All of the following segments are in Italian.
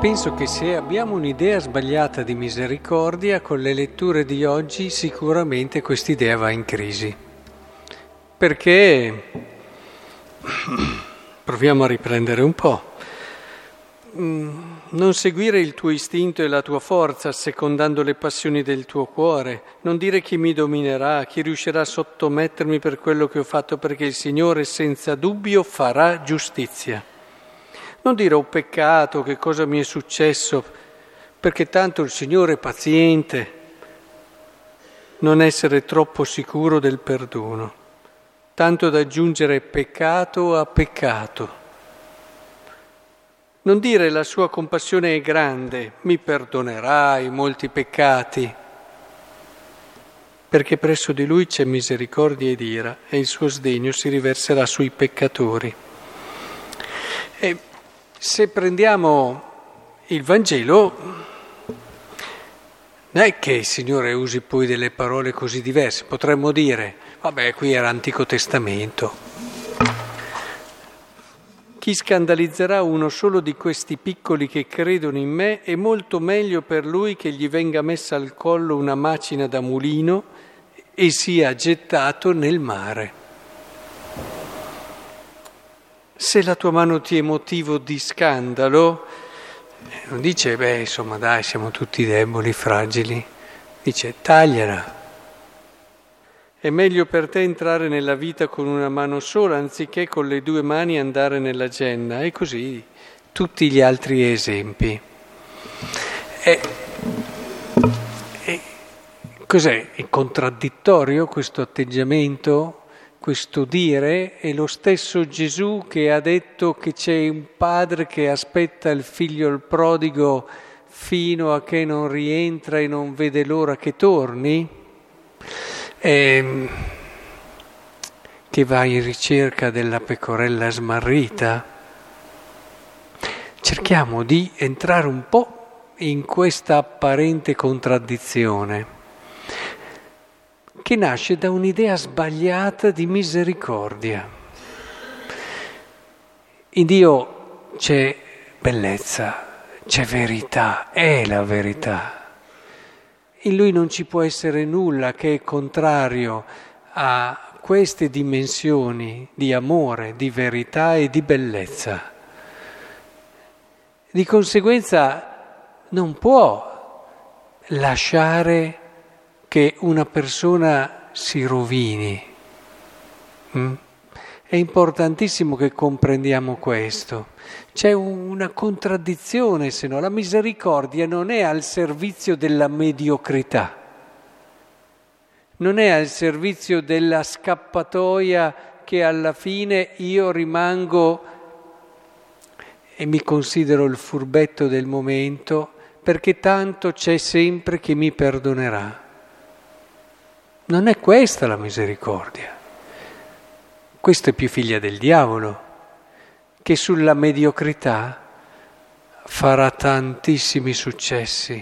penso che se abbiamo un'idea sbagliata di misericordia, con le letture di oggi sicuramente quest'idea va in crisi. Perché, proviamo a riprendere un po', mm, non seguire il tuo istinto e la tua forza secondando le passioni del tuo cuore, non dire chi mi dominerà, chi riuscirà a sottomettermi per quello che ho fatto, perché il Signore senza dubbio farà giustizia. Non dire ho peccato, che cosa mi è successo, perché tanto il Signore è paziente. Non essere troppo sicuro del perdono, tanto da aggiungere peccato a peccato. Non dire la sua compassione è grande, mi perdonerai molti peccati, perché presso di lui c'è misericordia ed ira e il suo sdegno si riverserà sui peccatori. E se prendiamo il Vangelo, non è che il Signore usi poi delle parole così diverse, potremmo dire, vabbè, qui era Antico Testamento. Chi scandalizzerà uno solo di questi piccoli che credono in me è molto meglio per lui che gli venga messa al collo una macina da mulino e sia gettato nel mare. Se la tua mano ti è motivo di scandalo, non dice, beh, insomma, dai, siamo tutti deboli, fragili, dice, tagliala. È meglio per te entrare nella vita con una mano sola anziché con le due mani andare nella genna. E così tutti gli altri esempi. E, e, cos'è? È contraddittorio questo atteggiamento? Questo dire è lo stesso Gesù che ha detto che c'è un padre che aspetta il figlio il prodigo fino a che non rientra e non vede l'ora che torni, ehm, che va in ricerca della pecorella smarrita. Cerchiamo di entrare un po' in questa apparente contraddizione che nasce da un'idea sbagliata di misericordia. In Dio c'è bellezza, c'è verità, è la verità. In Lui non ci può essere nulla che è contrario a queste dimensioni di amore, di verità e di bellezza. Di conseguenza non può lasciare che una persona si rovini. Mm? È importantissimo che comprendiamo questo. C'è una contraddizione, se no la misericordia non è al servizio della mediocrità, non è al servizio della scappatoia che alla fine io rimango e mi considero il furbetto del momento perché tanto c'è sempre chi mi perdonerà. Non è questa la misericordia. Questa è più figlia del diavolo, che sulla mediocrità farà tantissimi successi,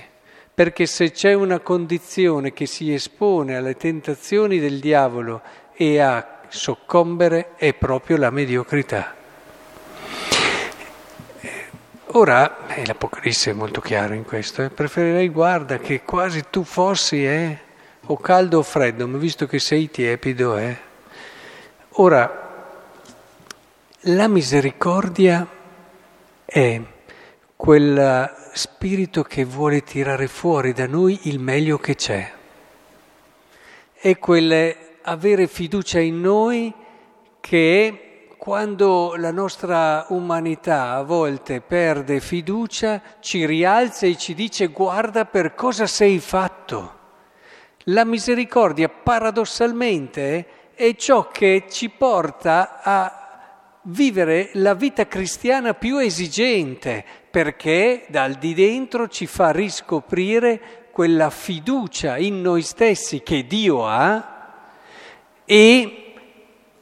perché se c'è una condizione che si espone alle tentazioni del diavolo e a soccombere è proprio la mediocrità. Ora, eh, l'Apocalisse è molto chiaro in questo, eh, preferirei, guarda, che quasi tu fossi, eh, o caldo o freddo, ma visto che sei tiepido, eh. Ora, la misericordia è quel spirito che vuole tirare fuori da noi il meglio che c'è. È quel avere fiducia in noi che quando la nostra umanità a volte perde fiducia ci rialza e ci dice guarda per cosa sei fatto. La misericordia paradossalmente è ciò che ci porta a vivere la vita cristiana più esigente, perché dal di dentro ci fa riscoprire quella fiducia in noi stessi che Dio ha e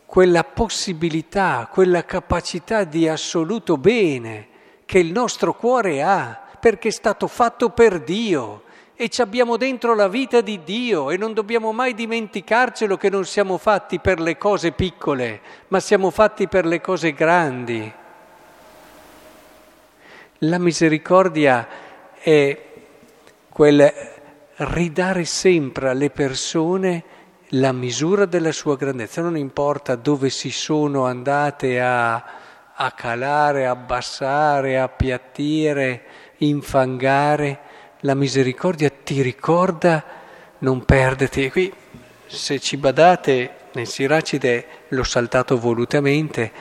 quella possibilità, quella capacità di assoluto bene che il nostro cuore ha, perché è stato fatto per Dio e ci abbiamo dentro la vita di Dio e non dobbiamo mai dimenticarcelo che non siamo fatti per le cose piccole, ma siamo fatti per le cose grandi. La misericordia è quel ridare sempre alle persone la misura della sua grandezza, non importa dove si sono andate a, a calare, abbassare, appiattire, infangare, la misericordia ti ricorda non perderti. Qui, se ci badate, nel Siracide l'ho saltato volutamente,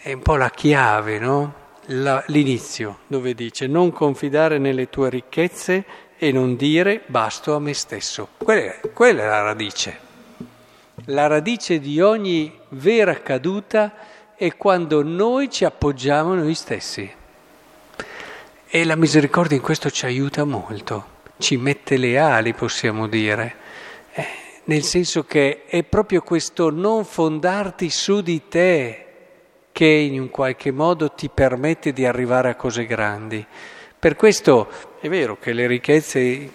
è un po' la chiave, no? La, l'inizio, dove dice non confidare nelle tue ricchezze e non dire basto a me stesso. Quella, quella è la radice. La radice di ogni vera caduta è quando noi ci appoggiamo noi stessi. E la misericordia in questo ci aiuta molto, ci mette le ali, possiamo dire, eh, nel senso che è proprio questo non fondarti su di te che in un qualche modo ti permette di arrivare a cose grandi. Per questo è vero che le ricchezze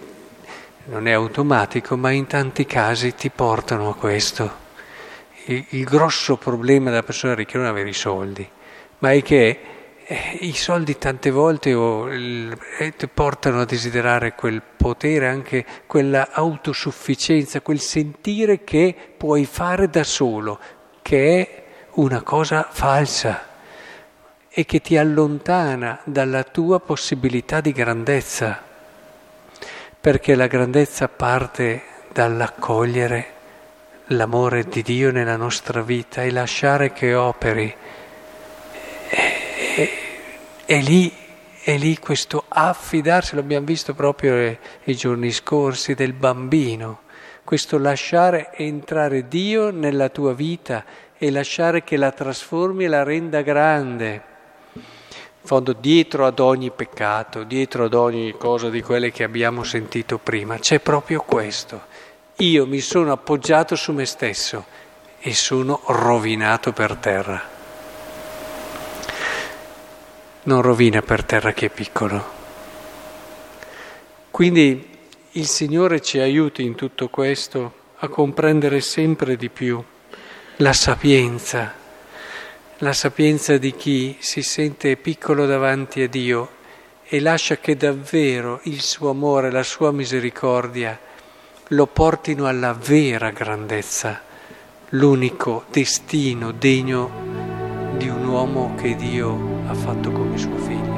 non è automatico, ma in tanti casi ti portano a questo. Il, il grosso problema della persona ricca è non avere i soldi, ma è che i soldi tante volte eh, portano a desiderare quel potere, anche quella autosufficienza, quel sentire che puoi fare da solo, che è una cosa falsa e che ti allontana dalla tua possibilità di grandezza, perché la grandezza parte dall'accogliere l'amore di Dio nella nostra vita e lasciare che operi e lì, è lì questo affidarsi, l'abbiamo visto proprio i giorni scorsi, del bambino, questo lasciare entrare Dio nella tua vita e lasciare che la trasformi e la renda grande. In fondo, dietro ad ogni peccato, dietro ad ogni cosa di quelle che abbiamo sentito prima, c'è proprio questo. Io mi sono appoggiato su me stesso e sono rovinato per terra non rovina per terra chi è piccolo. Quindi il Signore ci aiuti in tutto questo a comprendere sempre di più la sapienza, la sapienza di chi si sente piccolo davanti a Dio e lascia che davvero il suo amore, la sua misericordia lo portino alla vera grandezza, l'unico destino degno di un uomo che Dio ha fatto come suo figlio.